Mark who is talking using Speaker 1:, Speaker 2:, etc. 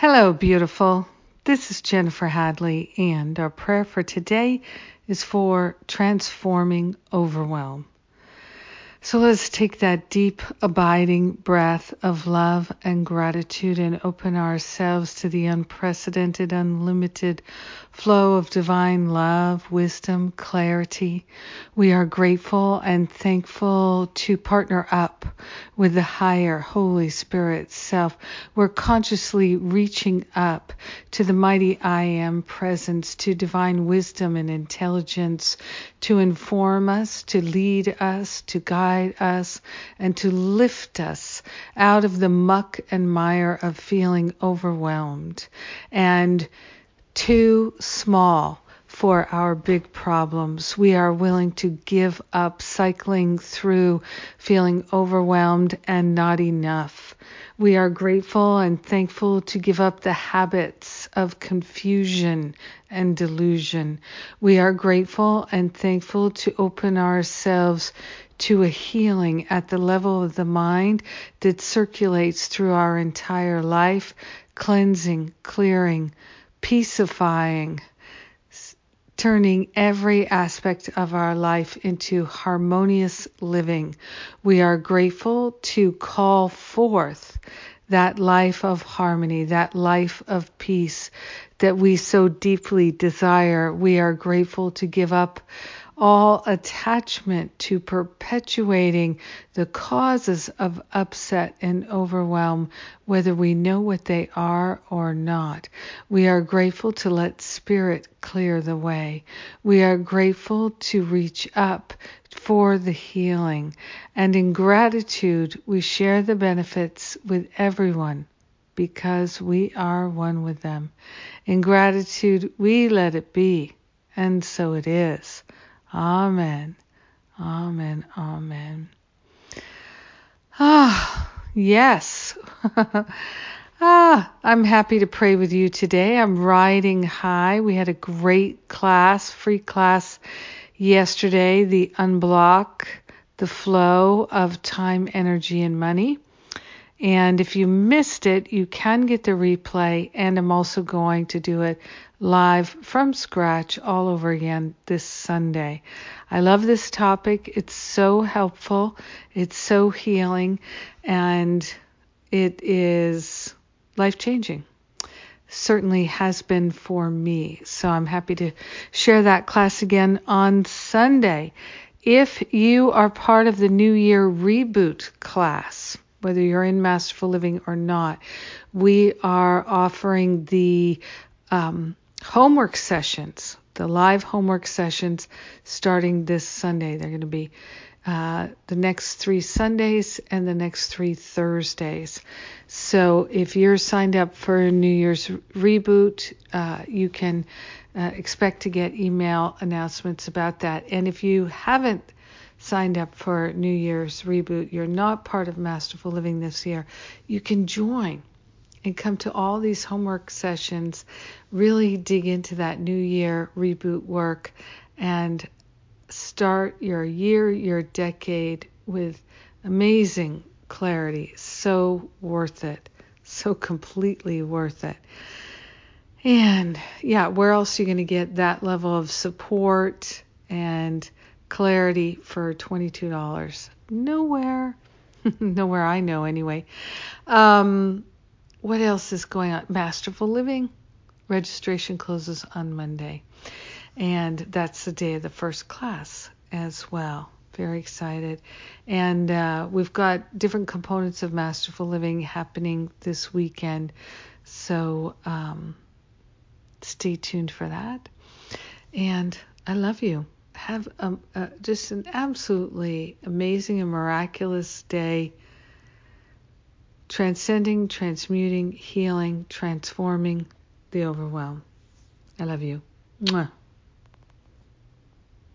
Speaker 1: Hello, beautiful. This is Jennifer Hadley, and our prayer for today is for transforming overwhelm. So let's take that deep, abiding breath of love and gratitude and open ourselves to the unprecedented, unlimited flow of divine love, wisdom, clarity. We are grateful and thankful to partner up with the higher Holy Spirit self. We're consciously reaching up to the mighty I am presence, to divine wisdom and intelligence, to inform us, to lead us, to guide us, and to lift us out of the muck and mire of feeling overwhelmed. And too small for our big problems. We are willing to give up cycling through feeling overwhelmed and not enough. We are grateful and thankful to give up the habits of confusion and delusion. We are grateful and thankful to open ourselves to a healing at the level of the mind that circulates through our entire life, cleansing, clearing, peacifying, turning every aspect of our life into harmonious living. We are grateful to call forth that life of harmony, that life of peace that we so deeply desire. We are grateful to give up all attachment to perpetuating the causes of upset and overwhelm, whether we know what they are or not. We are grateful to let Spirit clear the way. We are grateful to reach up for the healing. And in gratitude, we share the benefits with everyone because we are one with them. In gratitude, we let it be, and so it is. Amen. Amen. Amen. Ah, yes. ah, I'm happy to pray with you today. I'm riding high. We had a great class, free class yesterday, the unblock the flow of time, energy, and money. And if you missed it, you can get the replay, and I'm also going to do it live from scratch all over again this Sunday. I love this topic. It's so helpful, it's so healing, and it is life changing. Certainly has been for me. So I'm happy to share that class again on Sunday. If you are part of the New Year Reboot class, whether you're in Masterful Living or not, we are offering the um, homework sessions, the live homework sessions starting this Sunday. They're going to be uh, the next three Sundays and the next three Thursdays. So if you're signed up for a New Year's reboot, uh, you can uh, expect to get email announcements about that. And if you haven't signed up for New Year's reboot, you're not part of Masterful Living this year, you can join and come to all these homework sessions, really dig into that new year reboot work and start your year, your decade with amazing clarity. So worth it. So completely worth it. And yeah, where else are you going to get that level of support and clarity for $22? Nowhere. Nowhere I know anyway. Um, what else is going on? Masterful Living registration closes on Monday, and that's the day of the first class as well. Very excited. And uh, we've got different components of Masterful Living happening this weekend, so um, stay tuned for that. And I love you. Have a, a, just an absolutely amazing and miraculous day transcending, transmuting, healing, transforming the overwhelm. I love you. Mwah.